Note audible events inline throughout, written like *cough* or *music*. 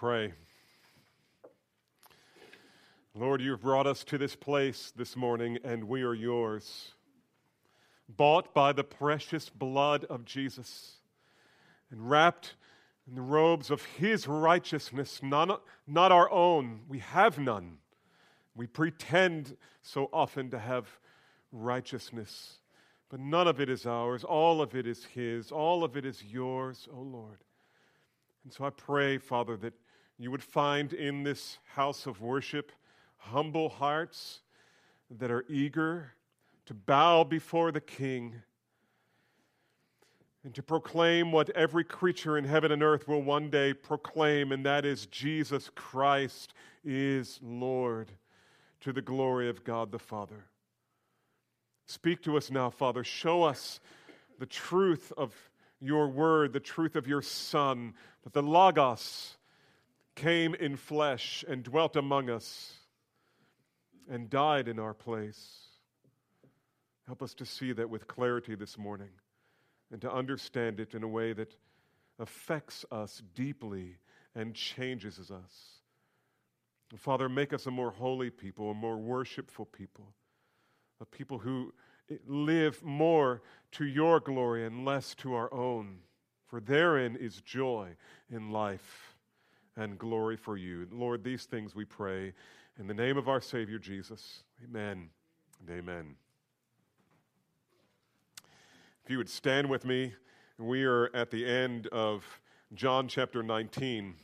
pray. Lord, you've brought us to this place this morning, and we are yours. Bought by the precious blood of Jesus and wrapped in the robes of his righteousness, not, not our own. We have none. We pretend so often to have righteousness, but none of it is ours. All of it is his. All of it is yours, O oh Lord. And so I pray, Father, that you would find in this house of worship humble hearts that are eager to bow before the King and to proclaim what every creature in heaven and earth will one day proclaim, and that is Jesus Christ is Lord to the glory of God the Father. Speak to us now, Father. Show us the truth of your word, the truth of your Son, that the Logos came in flesh and dwelt among us and died in our place. Help us to see that with clarity this morning and to understand it in a way that affects us deeply and changes us. Father, make us a more holy people, a more worshipful people, a people who live more to your glory and less to our own. For therein is joy in life and glory for you. Lord, these things we pray in the name of our Savior Jesus. Amen and amen. If you would stand with me, we are at the end of John chapter 19.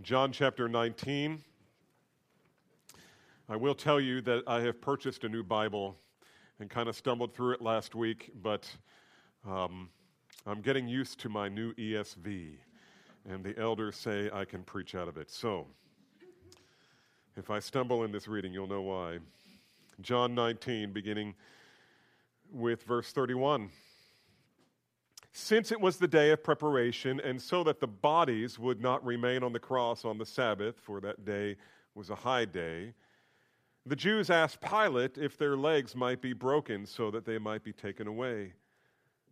John chapter 19. I will tell you that I have purchased a new Bible and kind of stumbled through it last week, but um, I'm getting used to my new ESV, and the elders say I can preach out of it. So, if I stumble in this reading, you'll know why. John 19, beginning with verse 31. Since it was the day of preparation, and so that the bodies would not remain on the cross on the Sabbath, for that day was a high day, the Jews asked Pilate if their legs might be broken so that they might be taken away.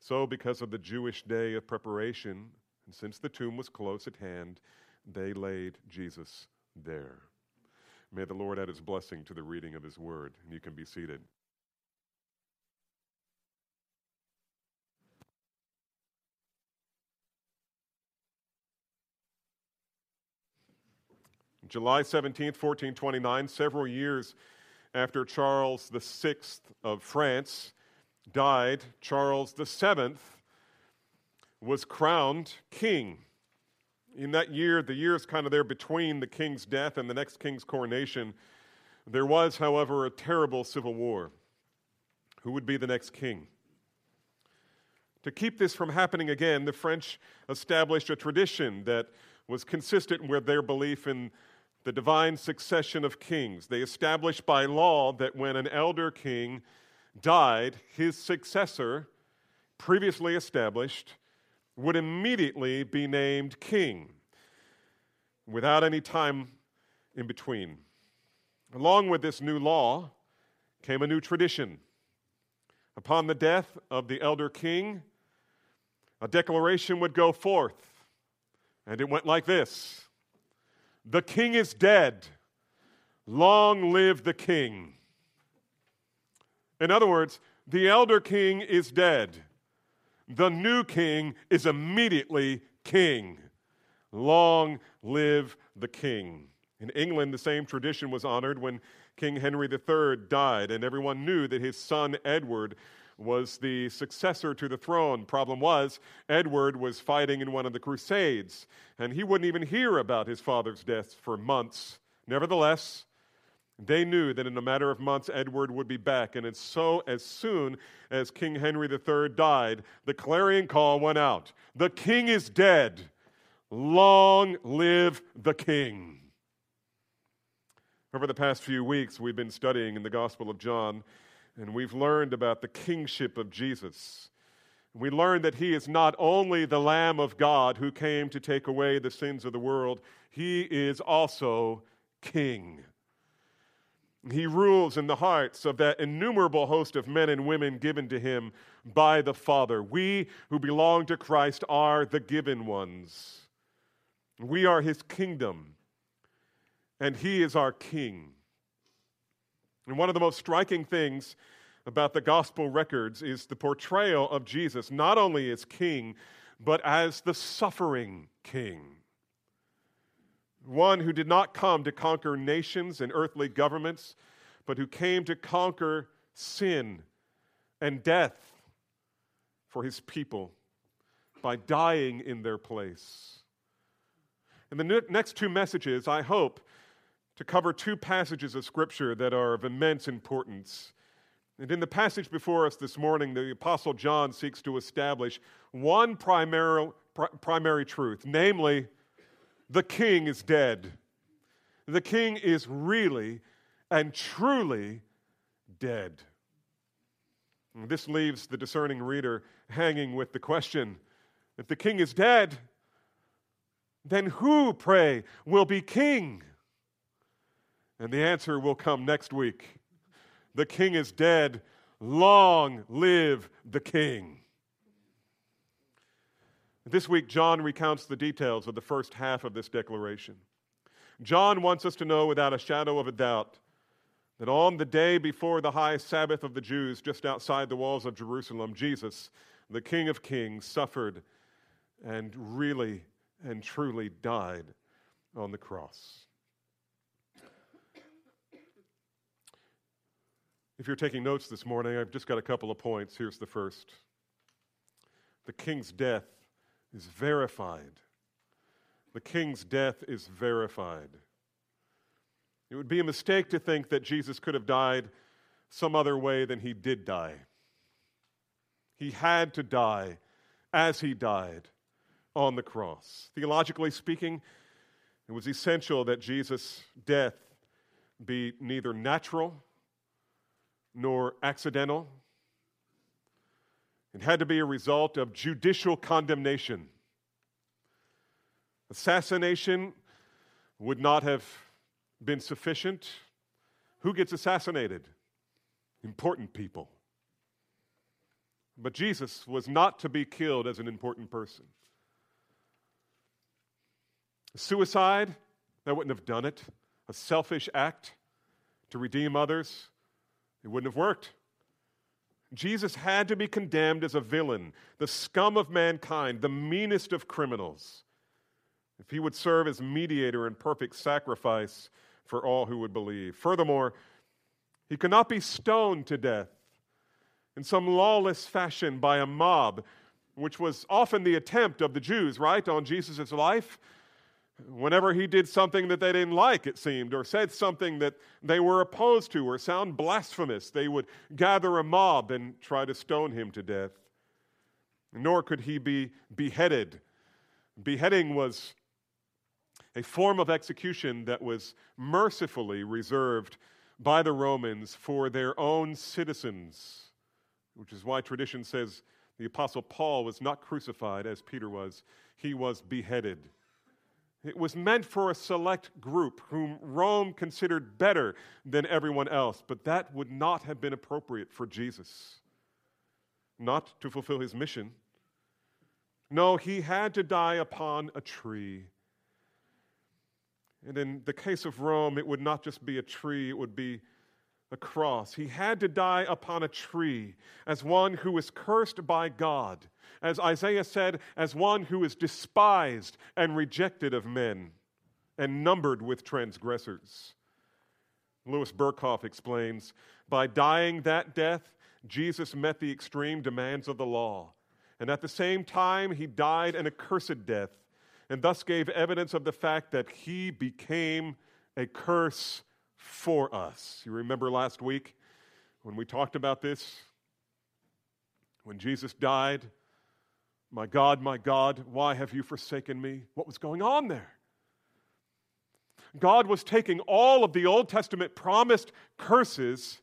So, because of the Jewish day of preparation, and since the tomb was close at hand, they laid Jesus there. May the Lord add his blessing to the reading of his word, and you can be seated. July 17th, 1429, several years after Charles VI of France died, Charles VII was crowned king. In that year, the years kind of there between the king's death and the next king's coronation, there was, however, a terrible civil war. Who would be the next king? To keep this from happening again, the French established a tradition that was consistent with their belief in the divine succession of kings. They established by law that when an elder king died, his successor, previously established, would immediately be named king without any time in between. Along with this new law came a new tradition. Upon the death of the elder king, a declaration would go forth, and it went like this The king is dead. Long live the king. In other words, the elder king is dead. The new king is immediately king. Long live the king. In England, the same tradition was honored when King Henry III died, and everyone knew that his son Edward was the successor to the throne. Problem was, Edward was fighting in one of the Crusades, and he wouldn't even hear about his father's death for months. Nevertheless, they knew that in a matter of months, Edward would be back. And so, as soon as King Henry III died, the clarion call went out The king is dead. Long live the king. Over the past few weeks, we've been studying in the Gospel of John, and we've learned about the kingship of Jesus. We learned that he is not only the Lamb of God who came to take away the sins of the world, he is also king. He rules in the hearts of that innumerable host of men and women given to him by the Father. We who belong to Christ are the given ones. We are his kingdom, and he is our king. And one of the most striking things about the gospel records is the portrayal of Jesus, not only as king, but as the suffering king one who did not come to conquer nations and earthly governments, but who came to conquer sin and death for his people by dying in their place. In the next two messages, I hope to cover two passages of Scripture that are of immense importance. And in the passage before us this morning, the Apostle John seeks to establish one primary, primary truth, namely, the king is dead. The king is really and truly dead. This leaves the discerning reader hanging with the question if the king is dead, then who, pray, will be king? And the answer will come next week. The king is dead. Long live the king. This week, John recounts the details of the first half of this declaration. John wants us to know without a shadow of a doubt that on the day before the high Sabbath of the Jews, just outside the walls of Jerusalem, Jesus, the King of Kings, suffered and really and truly died on the cross. If you're taking notes this morning, I've just got a couple of points. Here's the first The King's death is verified. The king's death is verified. It would be a mistake to think that Jesus could have died some other way than he did die. He had to die as he died on the cross. Theologically speaking, it was essential that Jesus' death be neither natural nor accidental it had to be a result of judicial condemnation. Assassination would not have been sufficient. Who gets assassinated? Important people. But Jesus was not to be killed as an important person. Suicide, that wouldn't have done it. A selfish act to redeem others, it wouldn't have worked. Jesus had to be condemned as a villain, the scum of mankind, the meanest of criminals, if he would serve as mediator and perfect sacrifice for all who would believe. Furthermore, he could not be stoned to death in some lawless fashion by a mob, which was often the attempt of the Jews, right, on Jesus' life. Whenever he did something that they didn't like, it seemed, or said something that they were opposed to or sound blasphemous, they would gather a mob and try to stone him to death. Nor could he be beheaded. Beheading was a form of execution that was mercifully reserved by the Romans for their own citizens, which is why tradition says the Apostle Paul was not crucified as Peter was, he was beheaded It was meant for a select group whom Rome considered better than everyone else, but that would not have been appropriate for Jesus. Not to fulfill his mission. No, he had to die upon a tree. And in the case of Rome, it would not just be a tree, it would be a cross. He had to die upon a tree as one who was cursed by God, as Isaiah said, as one who is despised and rejected of men and numbered with transgressors. Louis Berkhof explains by dying that death, Jesus met the extreme demands of the law. And at the same time, he died an accursed death, and thus gave evidence of the fact that he became a curse for us. You remember last week when we talked about this? When Jesus died, My God, my God, why have you forsaken me? What was going on there? God was taking all of the Old Testament promised curses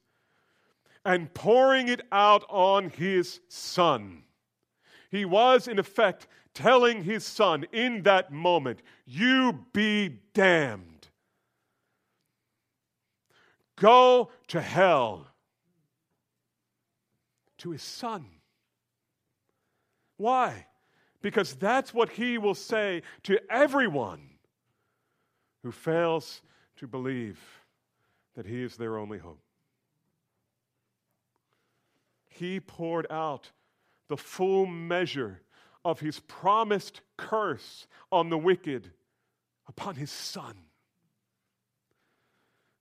and pouring it out on his son. He was, in effect, telling his son in that moment, You be damned. Go to hell. To his son. Why? Because that's what he will say to everyone who fails to believe that he is their only hope. He poured out the full measure of his promised curse on the wicked upon his son.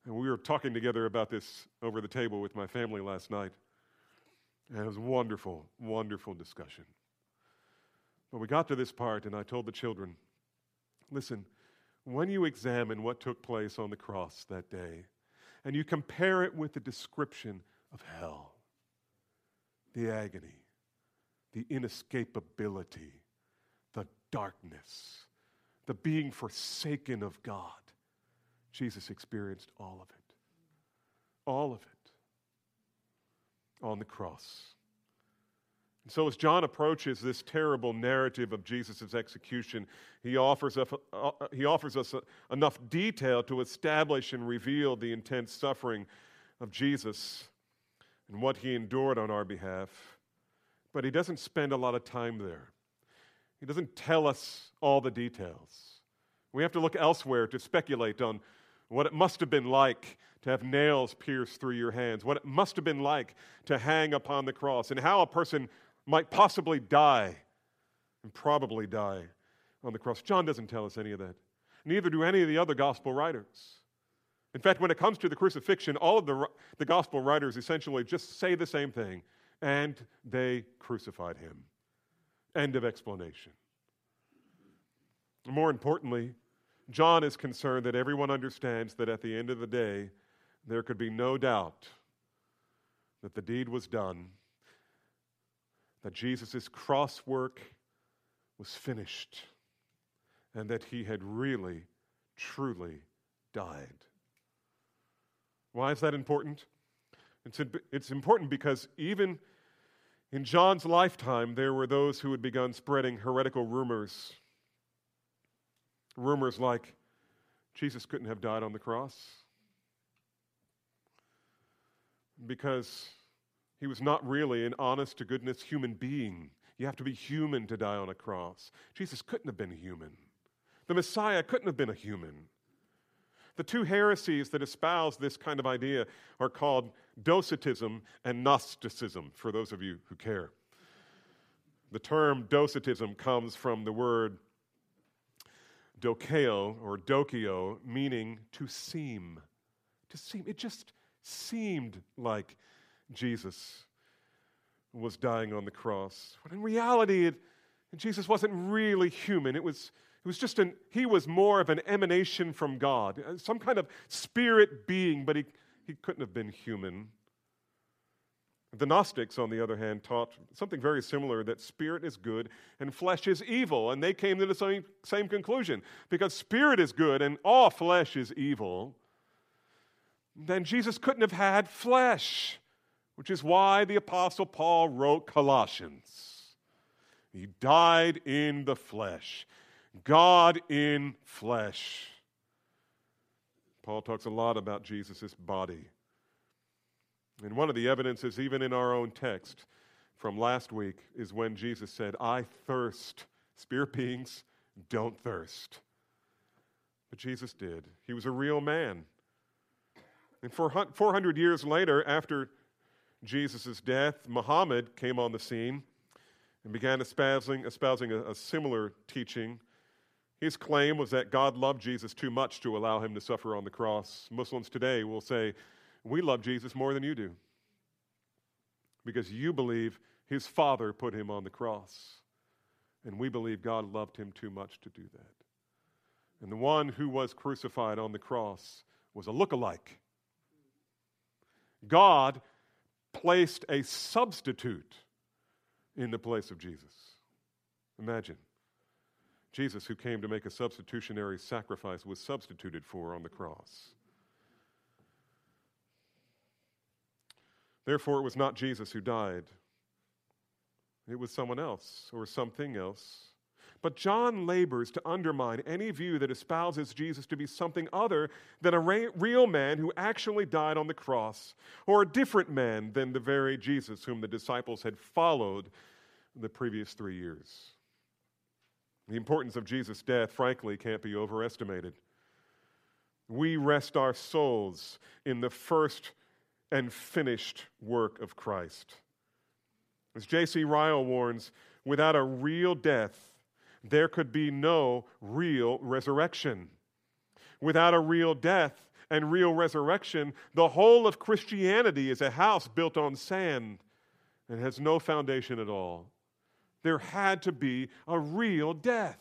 And we were talking together about this over the table with my family last night. And it was a wonderful, wonderful discussion. But we got to this part, and I told the children listen, when you examine what took place on the cross that day, and you compare it with the description of hell, the agony, the inescapability, the darkness, the being forsaken of God, Jesus experienced all of it. All of it on the cross. And so, as John approaches this terrible narrative of Jesus' execution, he offers, us, uh, he offers us enough detail to establish and reveal the intense suffering of Jesus and what he endured on our behalf. But he doesn't spend a lot of time there. He doesn't tell us all the details. We have to look elsewhere to speculate on what it must have been like to have nails pierced through your hands, what it must have been like to hang upon the cross, and how a person might possibly die and probably die on the cross. John doesn't tell us any of that. Neither do any of the other gospel writers. In fact, when it comes to the crucifixion, all of the, the gospel writers essentially just say the same thing and they crucified him. End of explanation. More importantly, John is concerned that everyone understands that at the end of the day, there could be no doubt that the deed was done, that Jesus' cross work was finished, and that he had really, truly died. Why is that important? It's, it's important because even in John's lifetime, there were those who had begun spreading heretical rumors Rumors like Jesus couldn't have died on the cross because he was not really an honest to goodness human being. You have to be human to die on a cross. Jesus couldn't have been human. The Messiah couldn't have been a human. The two heresies that espouse this kind of idea are called Docetism and Gnosticism, for those of you who care. The term Docetism comes from the word dokeo or dokio, meaning to seem. To seem. It just seemed like Jesus was dying on the cross. When in reality, it, Jesus wasn't really human. It was, it was just an, he was more of an emanation from God, uh, some kind of spirit being, but he, he couldn't have been human. The Gnostics, on the other hand, taught something very similar that spirit is good and flesh is evil. And they came to the same, same conclusion. Because spirit is good and all flesh is evil, then Jesus couldn't have had flesh, which is why the Apostle Paul wrote Colossians. He died in the flesh. God in flesh. Paul talks a lot about Jesus' body. And one of the evidences, even in our own text from last week, is when Jesus said, I thirst. Spirit *laughs* beings don't thirst. But Jesus did. He was a real man. And 400 years later, after Jesus' death, Muhammad came on the scene and began espousing, espousing a, a similar teaching. His claim was that God loved Jesus too much to allow him to suffer on the cross. Muslims today will say, We love Jesus more than you do because you believe his Father put him on the cross. And we believe God loved him too much to do that. And the one who was crucified on the cross was a look-alike. God placed a substitute in the place of Jesus. Imagine. Jesus, who came to make a substitutionary sacrifice, was substituted for on the cross. Therefore, it was not Jesus who died, it was someone else or something else. But John labors to undermine any view that espouses Jesus to be something other than a re- real man who actually died on the cross, or a different man than the very Jesus whom the disciples had followed the previous three years. The importance of Jesus' death, frankly, can't be overestimated. We rest our souls in the first and finished work of Christ. As J.C. Ryle warns, without a real death, there could be no real resurrection. Without a real death and real resurrection, the whole of Christianity is a house built on sand and has no foundation at all. There had to be a real death.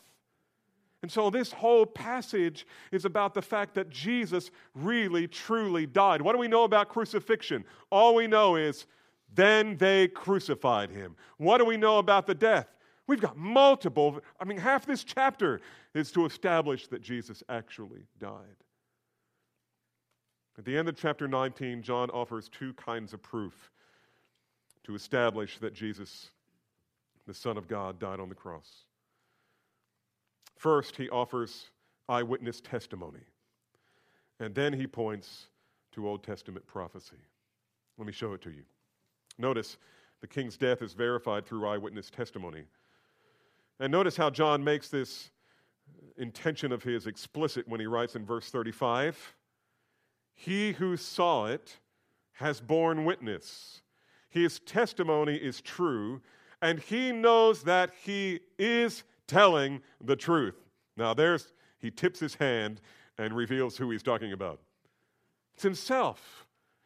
And so, this whole passage is about the fact that Jesus really, truly died. What do we know about crucifixion? All we know is, then they crucified him. What do we know about the death? We've got multiple, I mean, half this chapter is to establish that Jesus actually died. At the end of chapter 19, John offers two kinds of proof to establish that Jesus, the Son of God, died on the cross. First, he offers eyewitness testimony, and then he points to Old Testament prophecy. Let me show it to you. Notice the king's death is verified through eyewitness testimony. And notice how John makes this intention of his explicit when he writes in verse 35 He who saw it has borne witness. His testimony is true, and he knows that he is telling the truth. Now, there's, he tips his hand and reveals who he's talking about. It's himself.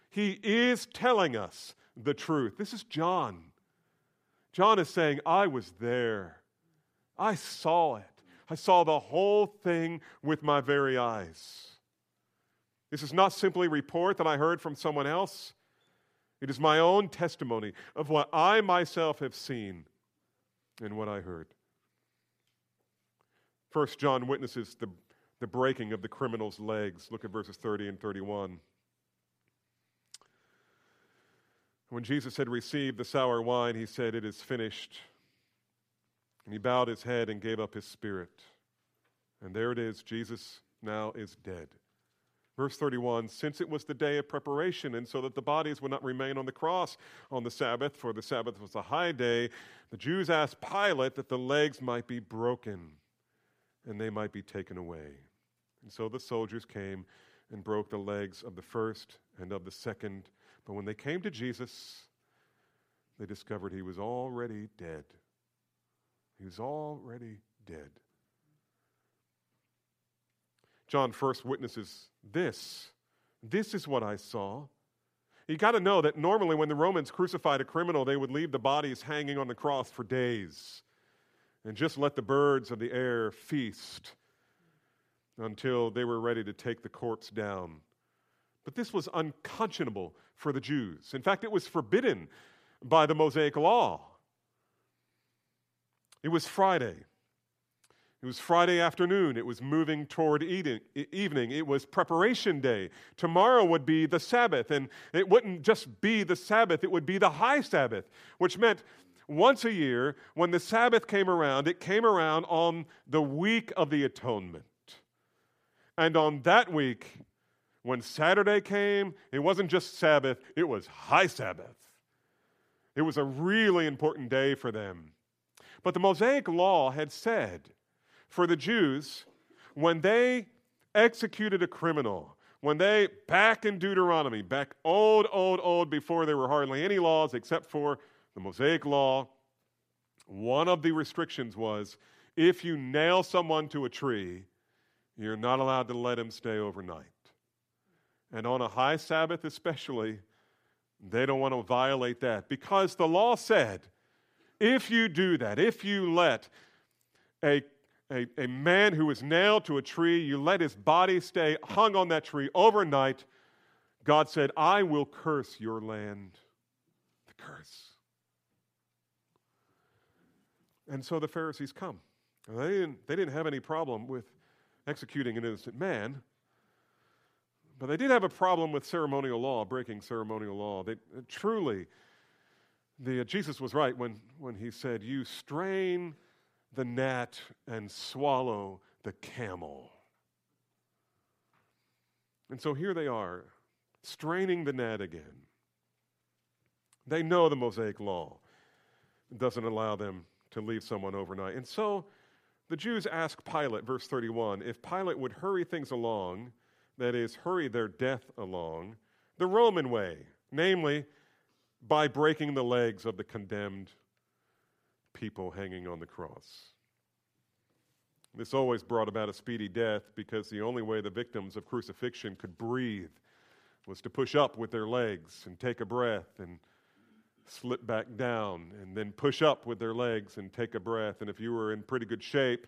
He is telling us the truth. This is John. John is saying, I was there. I saw it. I saw the whole thing with my very eyes. This is not simply a report that I heard from someone else. It is my own testimony of what I myself have seen and what I heard. First John witnesses the, the breaking of the criminal's legs. Look at verses 30 and 31. When Jesus had received the sour wine, he said, It is finished. And he bowed his head and gave up his spirit. And there it is Jesus now is dead. Verse 31 Since it was the day of preparation, and so that the bodies would not remain on the cross on the Sabbath, for the Sabbath was a high day, the Jews asked Pilate that the legs might be broken and they might be taken away. And so the soldiers came and broke the legs of the first and of the second. But when they came to Jesus, they discovered he was already dead. He was already dead. John first witnesses this. This is what I saw. You got to know that normally when the Romans crucified a criminal, they would leave the bodies hanging on the cross for days and just let the birds of the air feast until they were ready to take the corpse down. But this was unconscionable for the Jews. In fact, it was forbidden by the Mosaic law. It was Friday. It was Friday afternoon. It was moving toward evening. It was preparation day. Tomorrow would be the Sabbath. And it wouldn't just be the Sabbath, it would be the high Sabbath, which meant once a year, when the Sabbath came around, it came around on the week of the atonement. And on that week, when Saturday came, it wasn't just Sabbath, it was high Sabbath. It was a really important day for them. But the Mosaic law had said for the Jews, when they executed a criminal, when they, back in Deuteronomy, back old, old, old, before there were hardly any laws except for the Mosaic law, one of the restrictions was if you nail someone to a tree, you're not allowed to let him stay overnight. And on a high Sabbath, especially, they don't want to violate that because the law said if you do that, if you let a, a, a man who is nailed to a tree, you let his body stay hung on that tree overnight, God said, I will curse your land. The curse. And so the Pharisees come. They didn't, they didn't have any problem with executing an innocent man, but they did have a problem with ceremonial law, breaking ceremonial law. They, truly, the, uh, Jesus was right when, when he said, You strain the gnat and swallow the camel. And so here they are, straining the gnat again. They know the Mosaic law doesn't allow them to leave someone overnight. And so the Jews ask Pilate, verse 31, if Pilate would hurry things along, that is, hurry their death along, the Roman way, namely, by breaking the legs of the condemned people hanging on the cross. This always brought about a speedy death because the only way the victims of crucifixion could breathe was to push up with their legs and take a breath and slip back down and then push up with their legs and take a breath. And if you were in pretty good shape,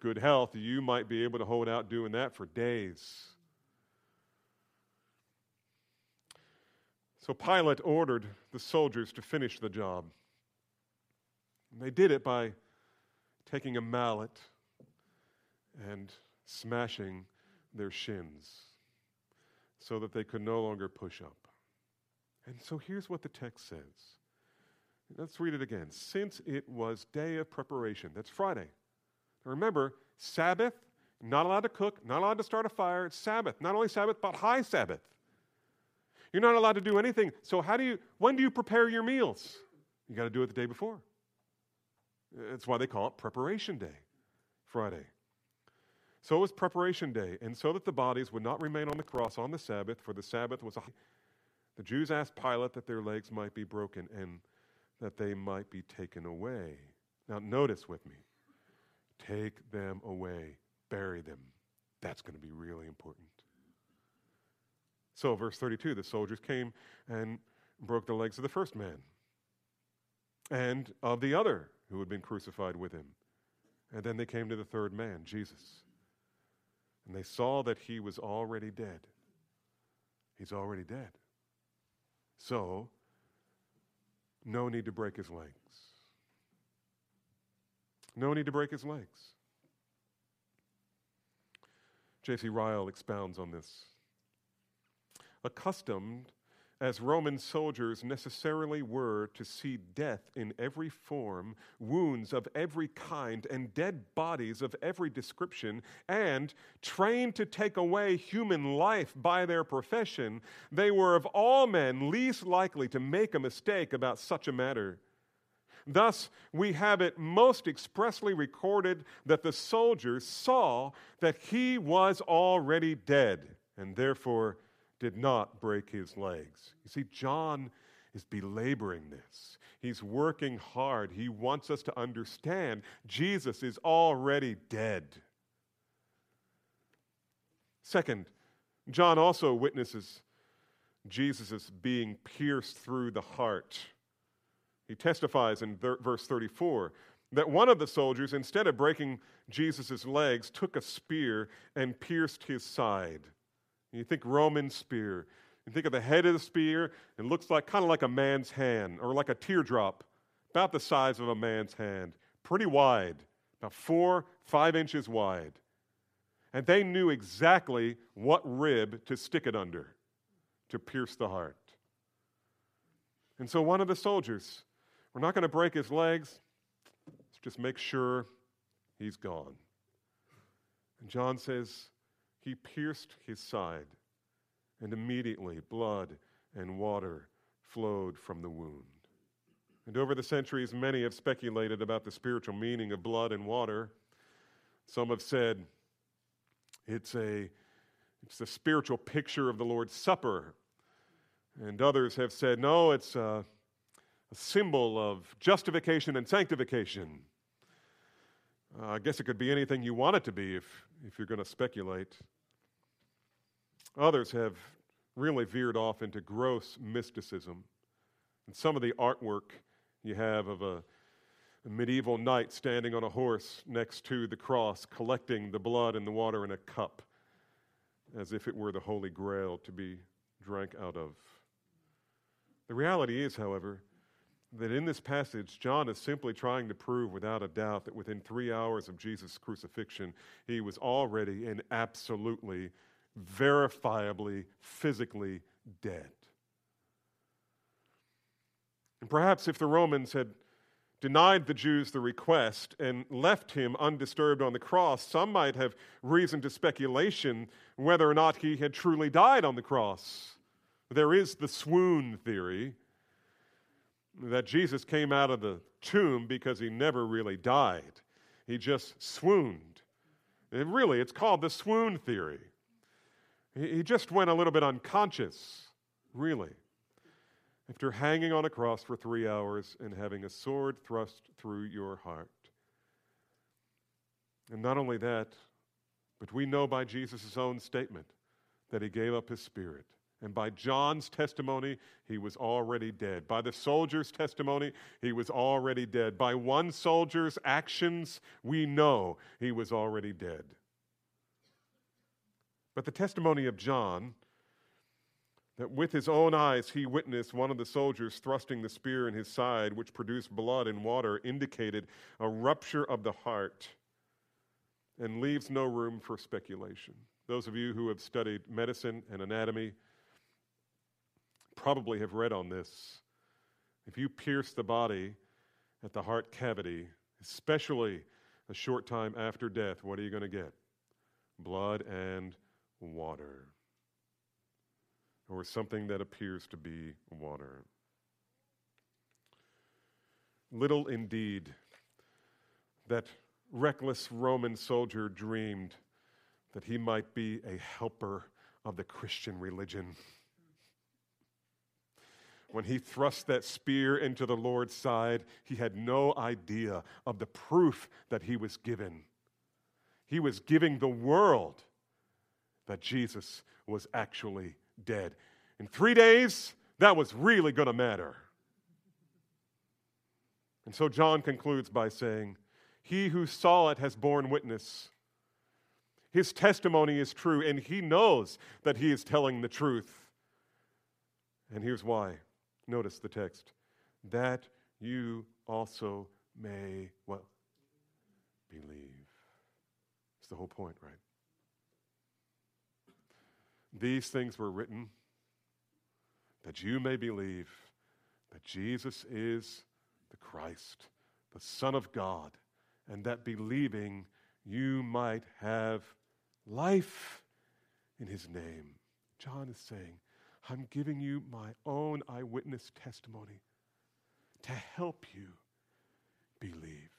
good health, you might be able to hold out doing that for days. So Pilate ordered the soldiers to finish the job. And they did it by taking a mallet and smashing their shins so that they could no longer push up. And so here's what the text says. Let's read it again. Since it was day of preparation, that's Friday. remember, Sabbath, not allowed to cook, not allowed to start a fire. It's Sabbath. Not only Sabbath, but high Sabbath. You're not allowed to do anything. So how do you when do you prepare your meals? You got to do it the day before. That's why they call it preparation day, Friday. So it was preparation day, and so that the bodies would not remain on the cross on the Sabbath, for the Sabbath was a the Jews asked Pilate that their legs might be broken and that they might be taken away. Now notice with me. Take them away, bury them. That's going to be really important. So, verse 32 the soldiers came and broke the legs of the first man and of the other who had been crucified with him. And then they came to the third man, Jesus. And they saw that he was already dead. He's already dead. So, no need to break his legs. No need to break his legs. J.C. Ryle expounds on this accustomed as Roman soldiers necessarily were to see death in every form, wounds of every kind, and dead bodies of every description, and trained to take away human life by their profession, they were of all men least likely to make a mistake about such a matter. Thus, we have it most expressly recorded that the soldiers saw that he was already dead, and therefore did not break his legs. You see, John is belaboring this. He's working hard. He wants us to understand Jesus is already dead. Second, John also witnesses Jesus' being pierced through the heart. He testifies in verse 34 that one of the soldiers, instead of breaking Jesus' legs, took a spear and pierced his side. You think Roman spear. You think of the head of the spear, it looks like kind of like a man's hand or like a teardrop, about the size of a man's hand, pretty wide, about four, five inches wide. And they knew exactly what rib to stick it under to pierce the heart. And so one of the soldiers We're not going to break his legs. Let's just make sure he's gone. And John says, He pierced his side, and immediately blood and water flowed from the wound. And over the centuries, many have speculated about the spiritual meaning of blood and water. Some have said it's a, it's a spiritual picture of the Lord's Supper. And others have said, no, it's a, a symbol of justification and sanctification. Uh, I guess it could be anything you want it to be if, if you're going to speculate. Others have really veered off into gross mysticism. And some of the artwork you have of a, medieval knight standing on a horse next to the cross, collecting the blood and the water in a cup, as if it were the Holy Grail to be drank out of. The reality is, however, that in this passage, John is simply trying to prove without a doubt that within three hours of Jesus' crucifixion, he was already and absolutely, verifiably, physically dead. And perhaps if the Romans had denied the Jews the request and left him undisturbed on the cross, some might have reason to speculation whether or not he had truly died on the cross. There is the swoon theory that Jesus came out of the tomb because he never really died. He just swooned. And really, it's called the swoon theory. He just went a little bit unconscious, really, after hanging on a cross for three hours and having a sword thrust through your heart. And not only that, but we know by Jesus' own statement that he gave up his spirit. And by John's testimony, he was already dead. By the soldier's testimony, he was already dead. By one soldier's actions, we know he was already dead. But the testimony of John, that with his own eyes he witnessed one of the soldiers thrusting the spear in his side, which produced blood and water, indicated a rupture of the heart and leaves no room for speculation. Those of you who have studied medicine and anatomy, probably have read on this. If you pierce the body at the heart cavity, especially a short time after death, what are you going to get? Blood and water. Or something that appears to be water. Little indeed that reckless Roman soldier dreamed that he might be a helper of the Christian religion when he thrust that spear into the Lord's side, he had no idea of the proof that he was given. He was giving the world that Jesus was actually dead. In three days, that was really going to matter. And so John concludes by saying, He who saw it has borne witness. His testimony is true, and he knows that he is telling the truth. And here's why Notice the text. That you also may, well, believe. It's the whole point, right? These things were written that you may believe that Jesus is the Christ, the Son of God, and that believing you might have life in his name. John is saying, I'm giving you my own eyewitness testimony to help you believe.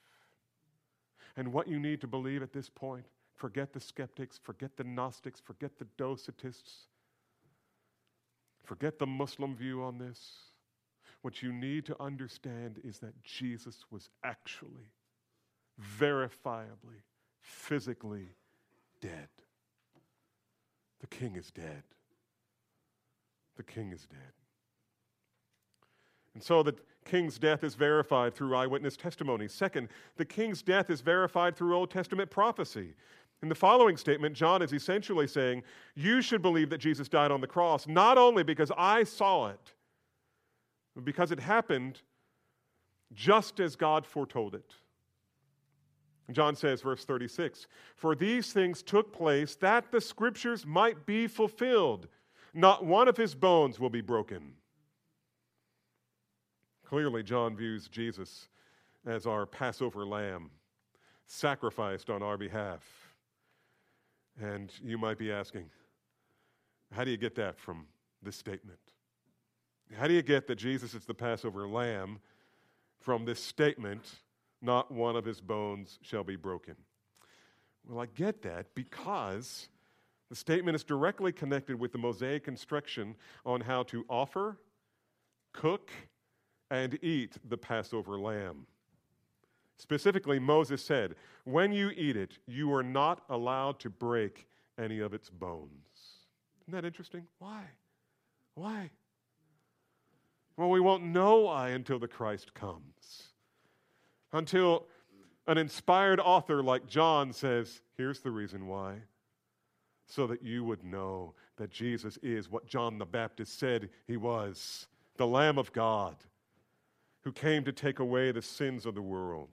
And what you need to believe at this point, forget the skeptics, forget the Gnostics, forget the Docetists, forget the Muslim view on this. What you need to understand is that Jesus was actually, verifiably, physically dead. The king is dead the king is dead. And so the king's death is verified through eyewitness testimony. Second, the king's death is verified through Old Testament prophecy. In the following statement, John is essentially saying, You should believe that Jesus died on the cross, not only because I saw it, but because it happened just as God foretold it. John says, verse 36 For these things took place that the scriptures might be fulfilled. Not one of his bones will be broken. Clearly, John views Jesus as our Passover lamb, sacrificed on our behalf. And you might be asking, how do you get that from this statement? How do you get that Jesus is the Passover lamb from this statement, not one of his bones shall be broken? Well, I get that because the statement is directly connected with the Mosaic instruction on how to offer, cook, and eat the Passover lamb. Specifically, Moses said, When you eat it, you are not allowed to break any of its bones. Isn't that interesting? Why? Why? Well, we won't know why until the Christ comes. Until an inspired author like John says, Here's the reason why. So that you would know that Jesus is what John the Baptist said he was the Lamb of God who came to take away the sins of the world.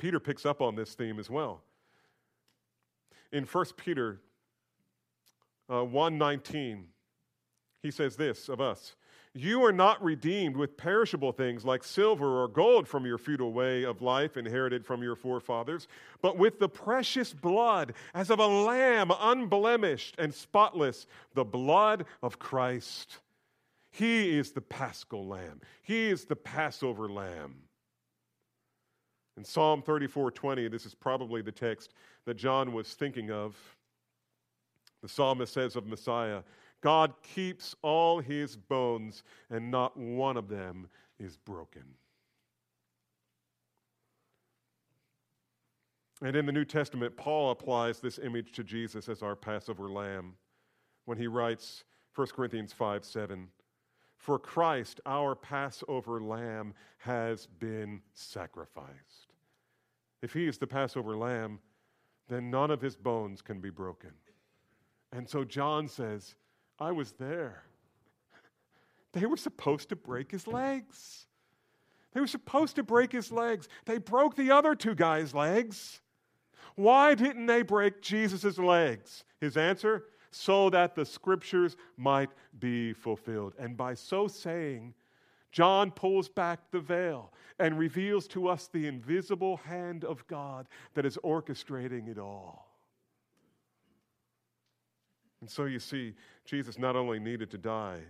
Peter picks up on this theme as well. In 1 Peter uh, 1:19, he says this of us: "You are not redeemed with perishable things like silver or gold from your futile way of life inherited from your forefathers, but with the precious blood as of a lamb unblemished and spotless, the blood of Christ." He is the paschal lamb. He is the Passover lamb. In Psalm 34:20, this is probably the text that John was thinking of. The psalmist says of Messiah, God keeps all his bones, and not one of them is broken. And in the New Testament, Paul applies this image to Jesus as our Passover lamb when he writes 1 Corinthians 5 7. For Christ, our Passover lamb, has been sacrificed. If he is the Passover lamb, then none of his bones can be broken. And so John says, I was there. They were supposed to break his legs. They were supposed to break his legs. They broke the other two guys' legs. Why didn't they break Jesus' legs? His answer so that the scriptures might be fulfilled. And by so saying, John pulls back the veil and reveals to us the invisible hand of God that is orchestrating it all. And so you see, Jesus not only needed to die,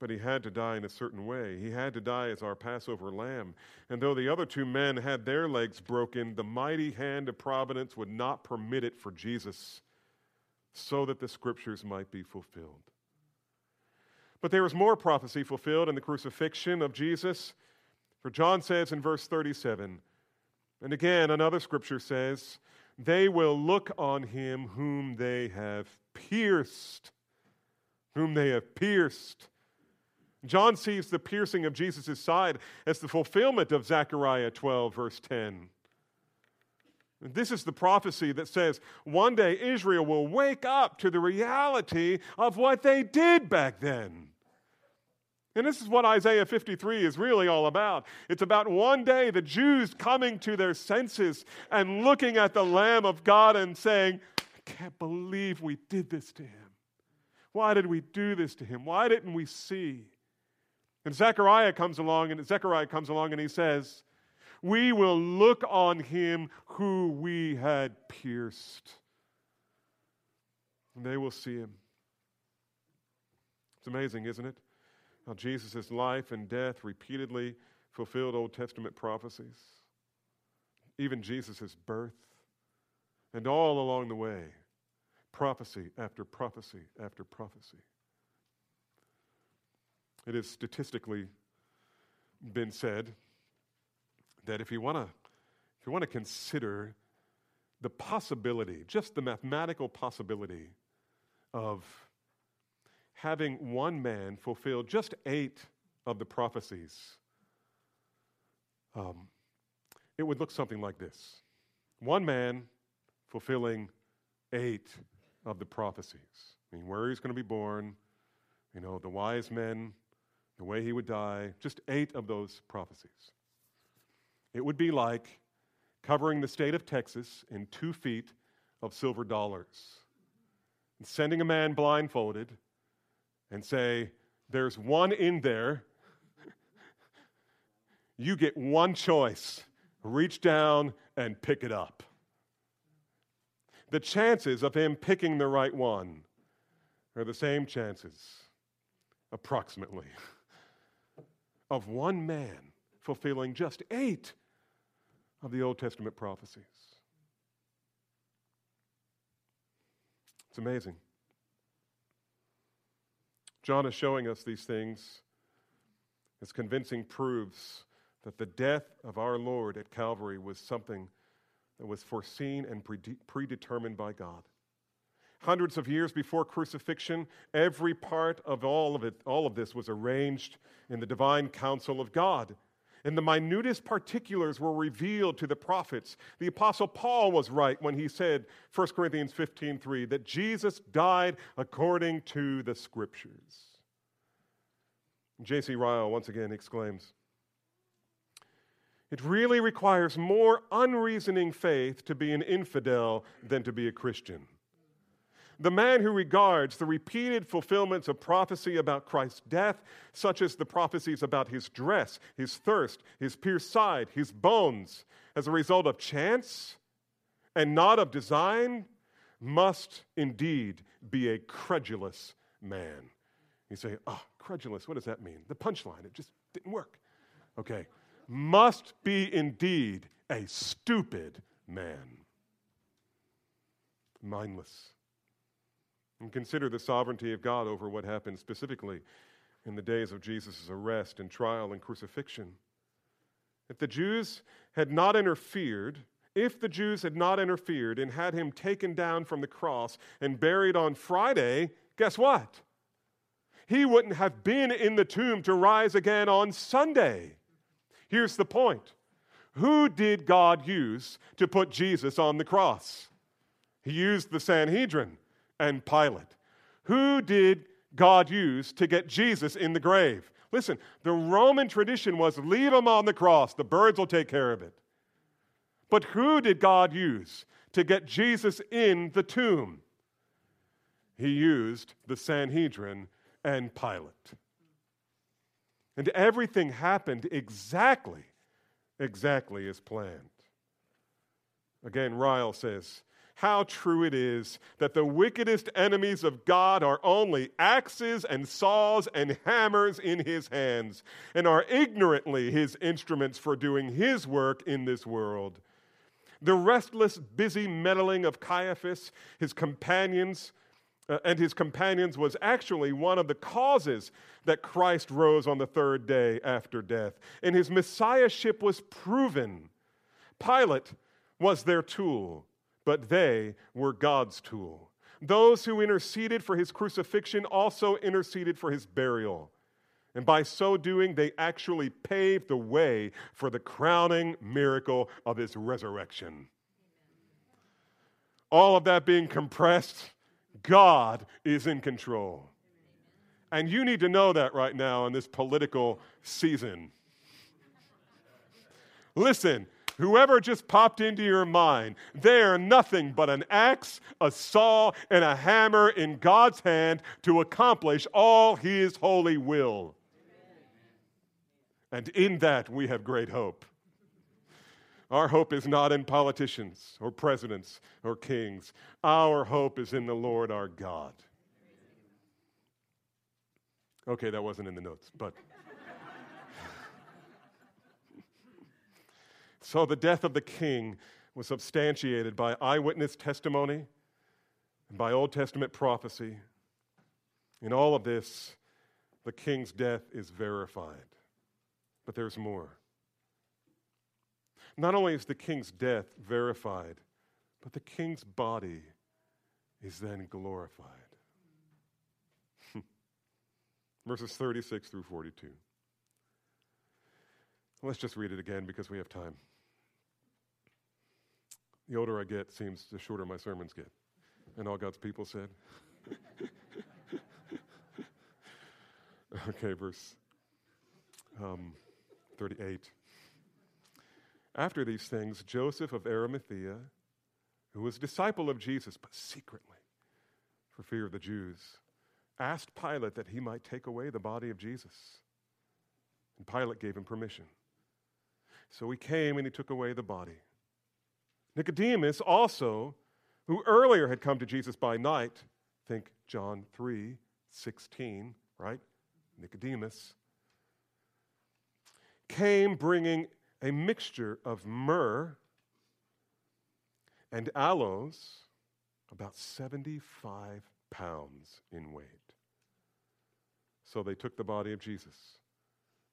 but he had to die in a certain way. He had to die as our Passover lamb. And though the other two men had their legs broken, the mighty hand of providence would not permit it for Jesus so that the scriptures might be fulfilled. But there was more prophecy fulfilled in the crucifixion of Jesus. For John says in verse 37, and again, another scripture says, They will look on him whom they have pierced. Whom they have pierced. John sees the piercing of Jesus' side as the fulfillment of Zechariah 12, verse 10. This is the prophecy that says one day Israel will wake up to the reality of what they did back then. And this is what Isaiah 53 is really all about. It's about one day the Jews coming to their senses and looking at the Lamb of God and saying, I can't believe we did this to him. Why did we do this to him? Why didn't we see? And Zechariah comes along and Zechariah comes along and he says, we will look on him who we had pierced. And they will see him. It's amazing, isn't it? How Jesus' life and death repeatedly fulfilled Old Testament prophecies, even Jesus' birth, and all along the way, prophecy after prophecy after prophecy. It has statistically been said that if you want to if you want to consider the possibility, just the mathematical possibility of having one man fulfill just eight of the prophecies, um, it would look something like this one man fulfilling eight of the prophecies. I mean, where he's going to be born, you know, the wise men, the way he would die, just eight of those prophecies. It would be like covering the state of Texas in two feet of silver dollars and sending a man blindfolded and say, there's one in there. You get one choice reach down and pick it up. The chances of him picking the right one are the same chances, approximately, of one man fulfilling just eight of the Old Testament prophecies. It's amazing. John is showing us these things as convincing proofs that the death of our Lord at Calvary was something that was foreseen and predetermined by God. Hundreds of years before crucifixion, every part of all of it, all of this was arranged in the divine counsel of God. And the minutest particulars were revealed to the prophets. The apostle Paul was right when he said, 1 Corinthians 15:3, that Jesus died according to the scriptures. J.C. Ryle once again exclaims, it really requires more unreasoning faith to be an infidel than to be a Christian. The man who regards the repeated fulfillments of prophecy about Christ's death, such as the prophecies about his dress, his thirst, his pierced side, his bones, as a result of chance and not of design, must indeed be a credulous man. You say, oh, credulous, what does that mean? The punchline, it just didn't work. Okay, must be indeed a stupid man. Mindless and consider the sovereignty of God over what happened specifically in the days of Jesus' arrest and trial and crucifixion. If the Jews had not interfered, if the Jews had not interfered and had him taken down from the cross and buried on Friday, guess what? He wouldn't have been in the tomb to rise again on Sunday. Here's the point Who did God use to put Jesus on the cross? He used the Sanhedrin and Pilate. Who did God use to get Jesus in the grave? Listen, the Roman tradition was leave him on the cross, the birds will take care of it. But who did God use to get Jesus in the tomb? He used the Sanhedrin and Pilate. And everything happened exactly, exactly as planned. Again, Ryle says, how true it is that the wickedest enemies of God are only axes and saws and hammers in his hands, and are ignorantly his instruments for doing his work in this world. The restless, busy meddling of Caiaphas, his companions, uh, and his companions was actually one of the causes that Christ rose on the third day after death, and his messiahship was proven. Pilate was their tool but they were God's tool. Those who interceded for his crucifixion also interceded for his burial. And by so doing, they actually paved the way for the crowning miracle of his resurrection. All of that being compressed, God is in control. And you need to know that right now in this political season. Listen, whoever just popped into your mind, they are nothing but an axe, a saw, and a hammer in God's hand to accomplish all His holy will. And in that we have great hope. Our hope is not in politicians or presidents or kings. Our hope is in the Lord our God. Okay, that wasn't in the notes, but. So the death of the king was substantiated by eyewitness testimony and by Old Testament prophecy. In all of this, the king's death is verified. But there's more. Not only is the king's death verified, but the king's body is then glorified. *laughs* Verses 36 through 42. Let's just read it again because we have time. The older I get, seems the shorter my sermons get. And all God's people said. *laughs* okay, verse um, 38. After these things, Joseph of Arimathea, who was a disciple of Jesus, but secretly, for fear of the Jews, asked Pilate that he might take away the body of Jesus. And Pilate gave him permission. So he came and he took away the body. Nicodemus also, who earlier had come to Jesus by night, think John 3 16, right? Nicodemus, came bringing a mixture of myrrh and aloes, about 75 pounds in weight. So they took the body of Jesus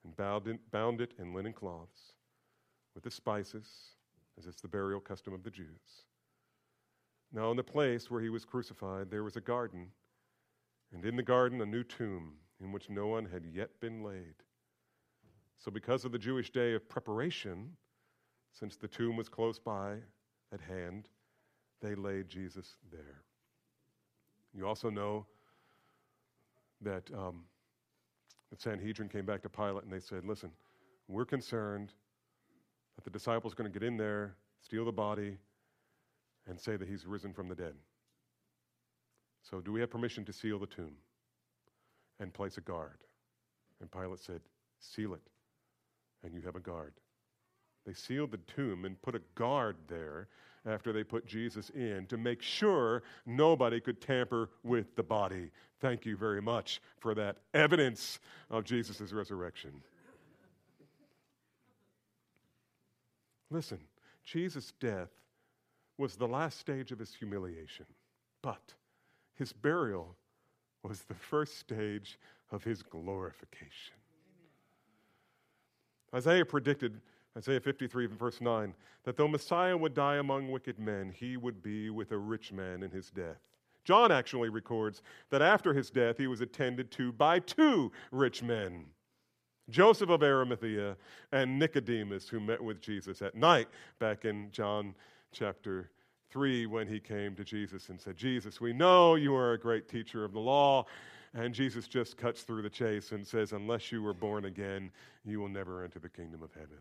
and bound it, bound it in linen cloths with the spices, as it's the burial custom of the Jews. Now, in the place where he was crucified, there was a garden, and in the garden, a new tomb in which no one had yet been laid. So, because of the Jewish day of preparation, since the tomb was close by at hand, they laid Jesus there. You also know that um, the Sanhedrin came back to Pilate and they said, Listen, we're concerned that the disciples going to get in there, steal the body, and say that he's risen from the dead. So, do we have permission to seal the tomb and place a guard? And Pilate said, Seal it, and you have a guard. They sealed the tomb and put a guard there after they put Jesus in to make sure nobody could tamper with the body. Thank you very much for that evidence of Jesus' resurrection. Listen, Jesus' death was the last stage of his humiliation, but his burial was the first stage of his glorification. Isaiah predicted Isaiah 53, verse 9, that though Messiah would die among wicked men, he would be with a rich man in his death. John actually records that after his death, he was attended to by two rich men Joseph of Arimathea and Nicodemus, who met with Jesus at night back in John chapter 3 when he came to Jesus and said, Jesus, we know you are a great teacher of the law. And Jesus just cuts through the chase and says, Unless you were born again, you will never enter the kingdom of heaven.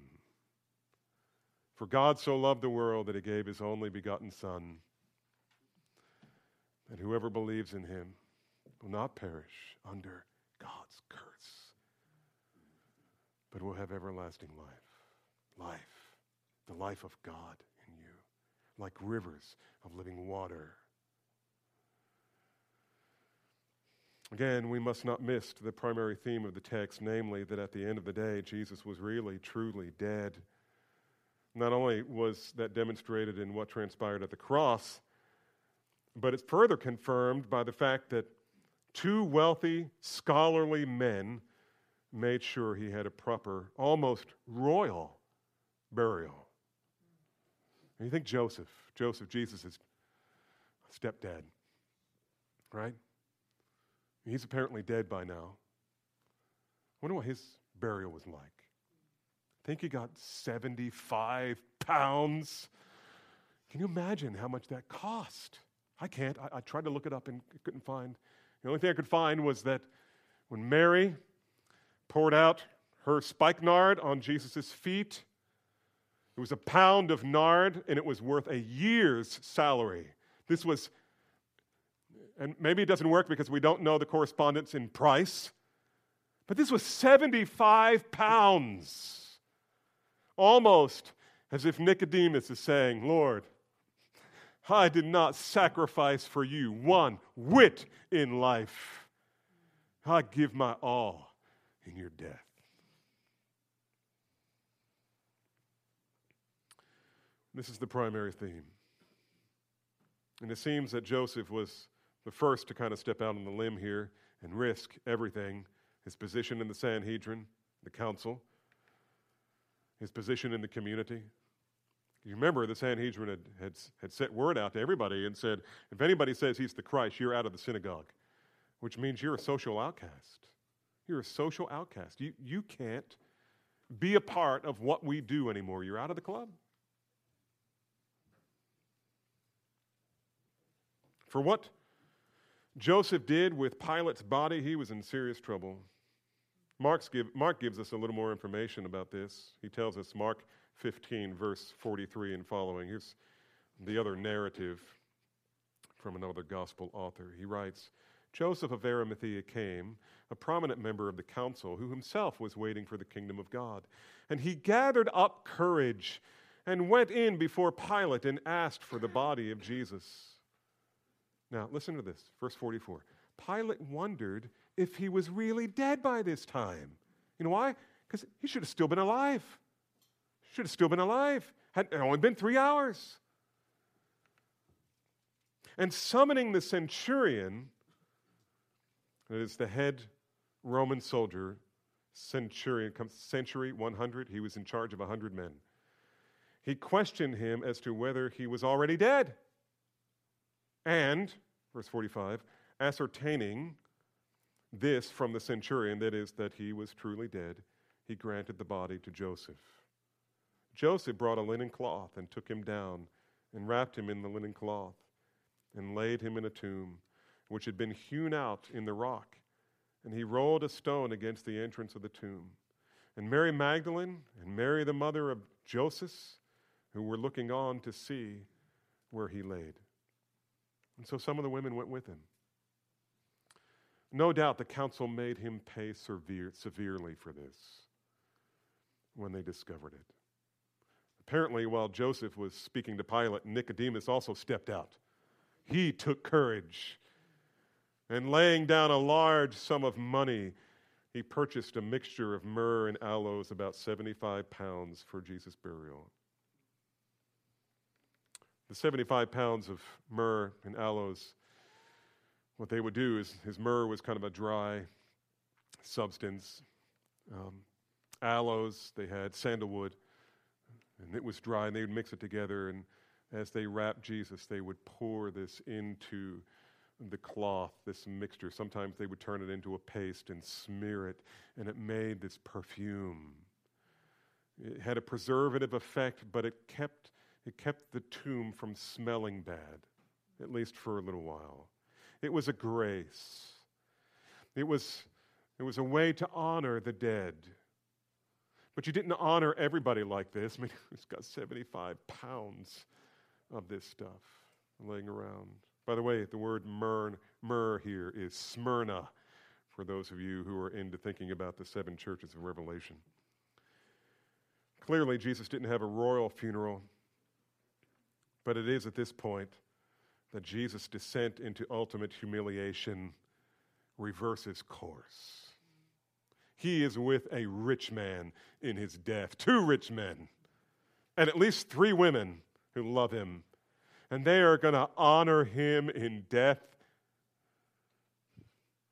For God so loved the world that he gave his only begotten Son, that whoever believes in him will not perish under God's curse, but will have everlasting life. Life, the life of God in you, like rivers of living water. Again, we must not miss the primary theme of the text, namely that at the end of the day, Jesus was really, truly dead not only was that demonstrated in what transpired at the cross, but it's further confirmed by the fact that two wealthy, scholarly men made sure he had a proper, almost royal burial. And you think Joseph, Joseph, Jesus' stepdad, right? He's apparently dead by now. I wonder what his burial was like. I think he got 75 pounds. Can you imagine how much that cost? I can't. I, I tried to look it up and couldn't find. The only thing I could find was that when Mary poured out her spikenard on Jesus' feet, it was a pound of nard and it was worth a year's salary. This was, and maybe it doesn't work because we don't know the correspondence in price, but this was 75 pounds. Almost as if Nicodemus is saying, Lord, I did not sacrifice for you one whit in life. I give my all in your death. This is the primary theme. And it seems that Joseph was the first to kind of step out on the limb here and risk everything his position in the Sanhedrin, the council, his position in the community. You remember the Sanhedrin had, had, had sent word out to everybody and said, if anybody says he's the Christ, you're out of the synagogue, which means you're a social outcast. You're a social outcast. You, you can't be a part of what we do anymore. You're out of the club. For what Joseph did with Pilate's body, he was in serious trouble. Give, Mark gives us a little more information about this. He tells us, Mark 15, verse 43 and following. Here's the other narrative from another gospel author. He writes Joseph of Arimathea came, a prominent member of the council, who himself was waiting for the kingdom of God. And he gathered up courage and went in before Pilate and asked for the body of Jesus. Now, listen to this, verse 44. Pilate wondered if he was really dead by this time. You know why? Because he should have still been alive. Should have still been alive. Had only been three hours. And summoning the centurion, that is the head Roman soldier, centurion, century 100, he was in charge of 100 men. He questioned him as to whether he was already dead. And, verse 45, ascertaining this from the centurion, that is, that he was truly dead, he granted the body to Joseph. Joseph brought a linen cloth and took him down and wrapped him in the linen cloth and laid him in a tomb which had been hewn out in the rock. And he rolled a stone against the entrance of the tomb. And Mary Magdalene and Mary, the mother of Joseph, who were looking on to see where he laid. And so some of the women went with him. No doubt the council made him pay severe, severely for this when they discovered it. Apparently, while Joseph was speaking to Pilate, Nicodemus also stepped out. He took courage and laying down a large sum of money, he purchased a mixture of myrrh and aloes, about 75 pounds, for Jesus' burial. The 75 pounds of myrrh and aloes, what they would do is his myrrh was kind of a dry substance. Um, aloes, they had sandalwood, and it was dry, and they would mix it together. And as they wrapped Jesus, they would pour this into the cloth, this mixture. Sometimes they would turn it into a paste and smear it, and it made this perfume. It had a preservative effect, but it kept, it kept the tomb from smelling bad, at least for a little while. It was a grace. It was, it was a way to honor the dead. But you didn't honor everybody like this. *laughs* I mean, it's got 75 pounds of this stuff laying around. By the way, the word myrrh, myrrh here is Smyrna, for those of you who are into thinking about the seven churches of Revelation. Clearly, Jesus didn't have a royal funeral, but it is at this point that Jesus' descent into ultimate humiliation reverses course. He is with a rich man in his death, two rich men, and at least three women who love him and they are going to honor him in death.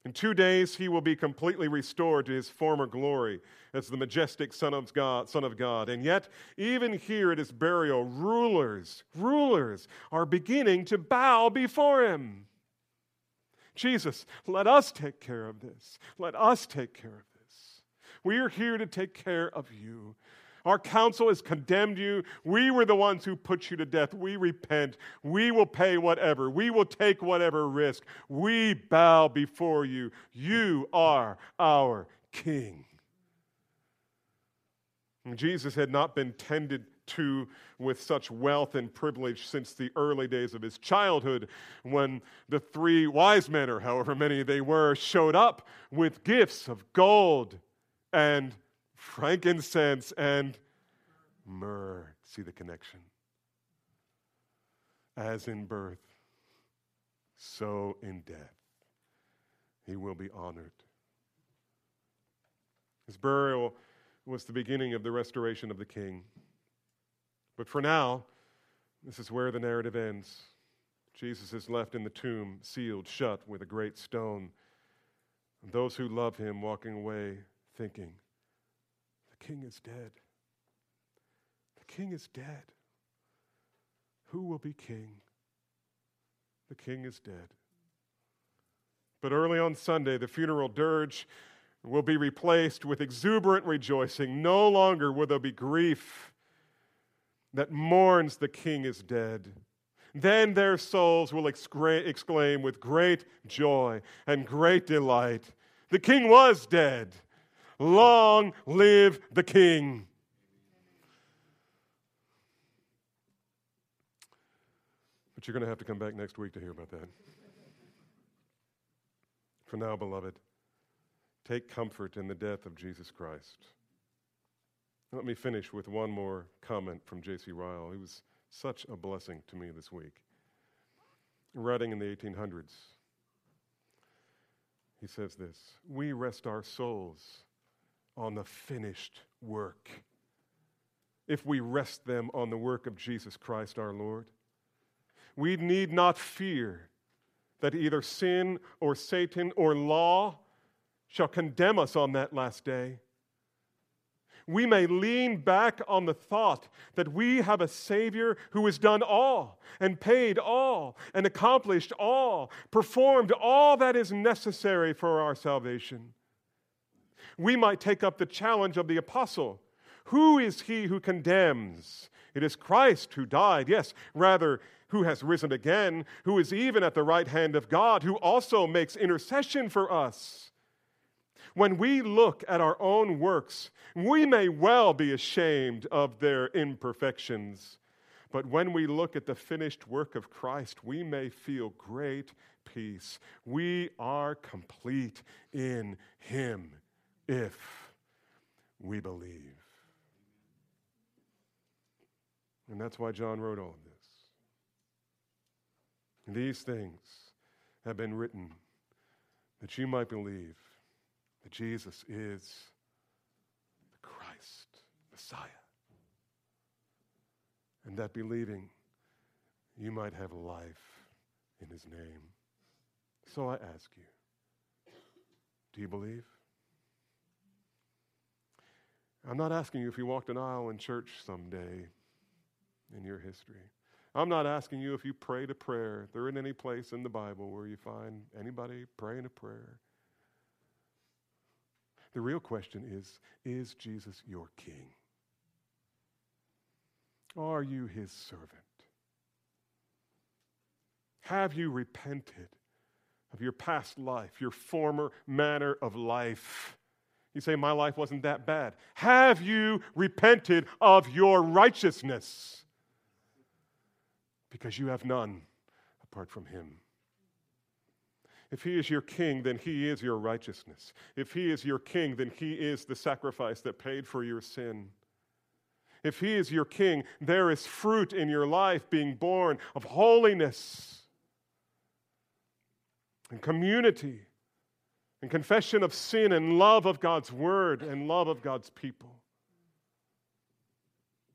In two days, he will be completely restored to his former glory as the majestic Son of God. Son of God. And yet, even here at his burial, rulers, rulers are beginning to bow before him. Jesus, let us take care of this. Let us take care of this. We are here to take care of you. Our council has condemned you. We were the ones who put you to death. We repent. We will pay whatever. We will take whatever risk. We bow before you. You are our King. Jesus had not been tended to with such wealth and privilege since the early days of his childhood when the three wise men, or however many they were, showed up with gifts of gold and frankincense and myrrh. See the connection? As in birth, so in death, he will be honored. His burial was the beginning of the restoration of the king. But for now, this is where the narrative ends. Jesus is left in the tomb, sealed shut with a great stone. And those who love him walking away thinking, the king is dead. The king is dead. Who will be king? The king is dead. But early on Sunday, the funeral dirge will be replaced with exuberant rejoicing. No longer will there be grief that mourns the king is dead. Then their souls will exclaim with great joy and great delight The king was dead Long live the King. But you're going to have to come back next week to hear about that. For now, beloved, take comfort in the death of Jesus Christ. Let me finish with one more comment from J.C. Ryle. He was such a blessing to me this week. Writing in the 1800s, he says this We rest our souls on the finished work. If we rest them on the work of Jesus Christ our Lord, we need not fear that either sin or Satan or law shall condemn us on that last day. We may lean back on the thought that we have a Savior who has done all and paid all and accomplished all, performed all that is necessary for our salvation. We might take up the challenge of the apostle Who is he who condemns? It is Christ who died, yes, rather, who has risen again, who is even at the right hand of God, who also makes intercession for us. When we look at our own works, we may well be ashamed of their imperfections. But when we look at the finished work of Christ, we may feel great peace. We are complete in Him if we believe. And that's why John wrote all of this. These things have been written that you might believe that Jesus is the Christ, Messiah. And that believing you might have life in his name. So I ask you, do you believe? I'm not asking you if you walked an aisle in church someday in your history. I'm not asking you if you prayed a prayer. There isn't any place in the Bible where you find anybody praying a prayer. The real question is Is Jesus your king? Are you his servant? Have you repented of your past life, your former manner of life? You say, My life wasn't that bad. Have you repented of your righteousness? Because you have none apart from him. If he is your king, then he is your righteousness. If he is your king, then he is the sacrifice that paid for your sin. If he is your king, there is fruit in your life being born of holiness and community and confession of sin and love of God's word and love of God's people.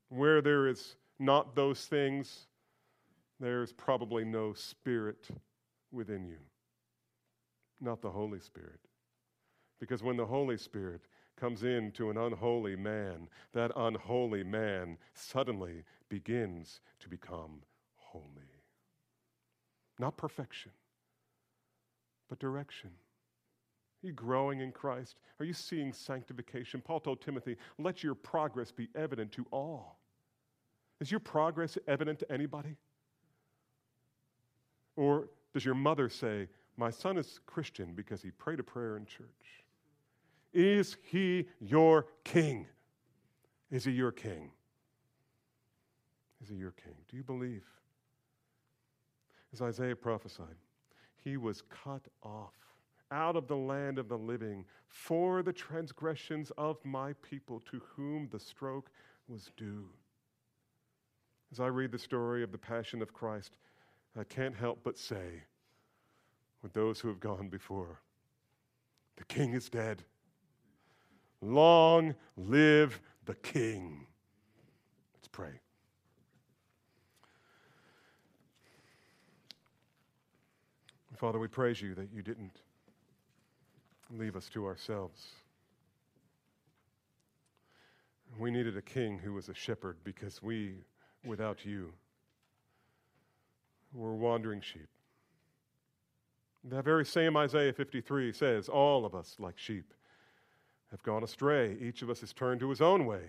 Where there is not those things, there's probably no spirit within you not the Holy Spirit. Because when the Holy Spirit comes into an unholy man, that unholy man suddenly begins to become holy. Not perfection, but direction. Are you growing in Christ? Are you seeing sanctification? Paul told Timothy, let your progress be evident to all. Is your progress evident to anybody? Or does your mother say, my son is Christian because he prayed a prayer in church. Is he your king? Is he your king? Is he your king? Do you believe? As Isaiah prophesied, he was cut off out of the land of the living for the transgressions of my people to whom the stroke was due. As I read the story of the Passion of Christ, I can't help but say, with those who have gone before. The king is dead. Long live the king. Let's pray. Father, we praise you that you didn't leave us to ourselves. We needed a king who was a shepherd because we, without you, were wandering sheep. That very same Isaiah 53 says, All of us, like sheep, have gone astray. Each of us has turned to his own way.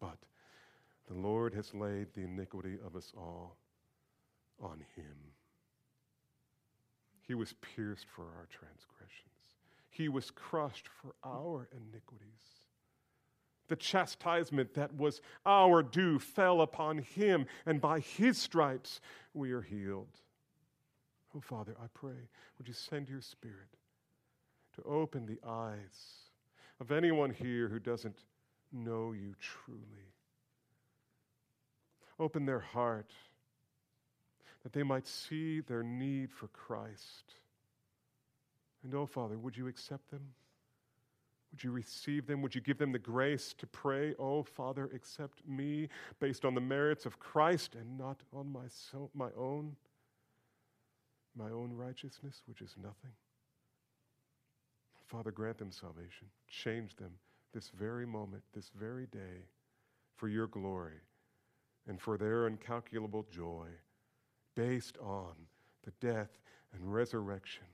But the Lord has laid the iniquity of us all on him. He was pierced for our transgressions, he was crushed for our iniquities. The chastisement that was our due fell upon him, and by his stripes we are healed. Oh, Father, I pray, would you send your Spirit to open the eyes of anyone here who doesn't know you truly. Open their heart that they might see their need for Christ. And oh, Father, would you accept them? Would you receive them? Would you give them the grace to pray, Oh, Father, accept me based on the merits of Christ and not on my, so, my own, my own righteousness, which is nothing? Father, grant them salvation. Change them this very moment, this very day, for your glory and for their incalculable joy, based on the death and resurrection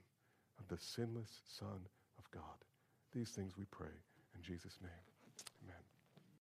of the sinless Son of God. These things we pray in Jesus' name.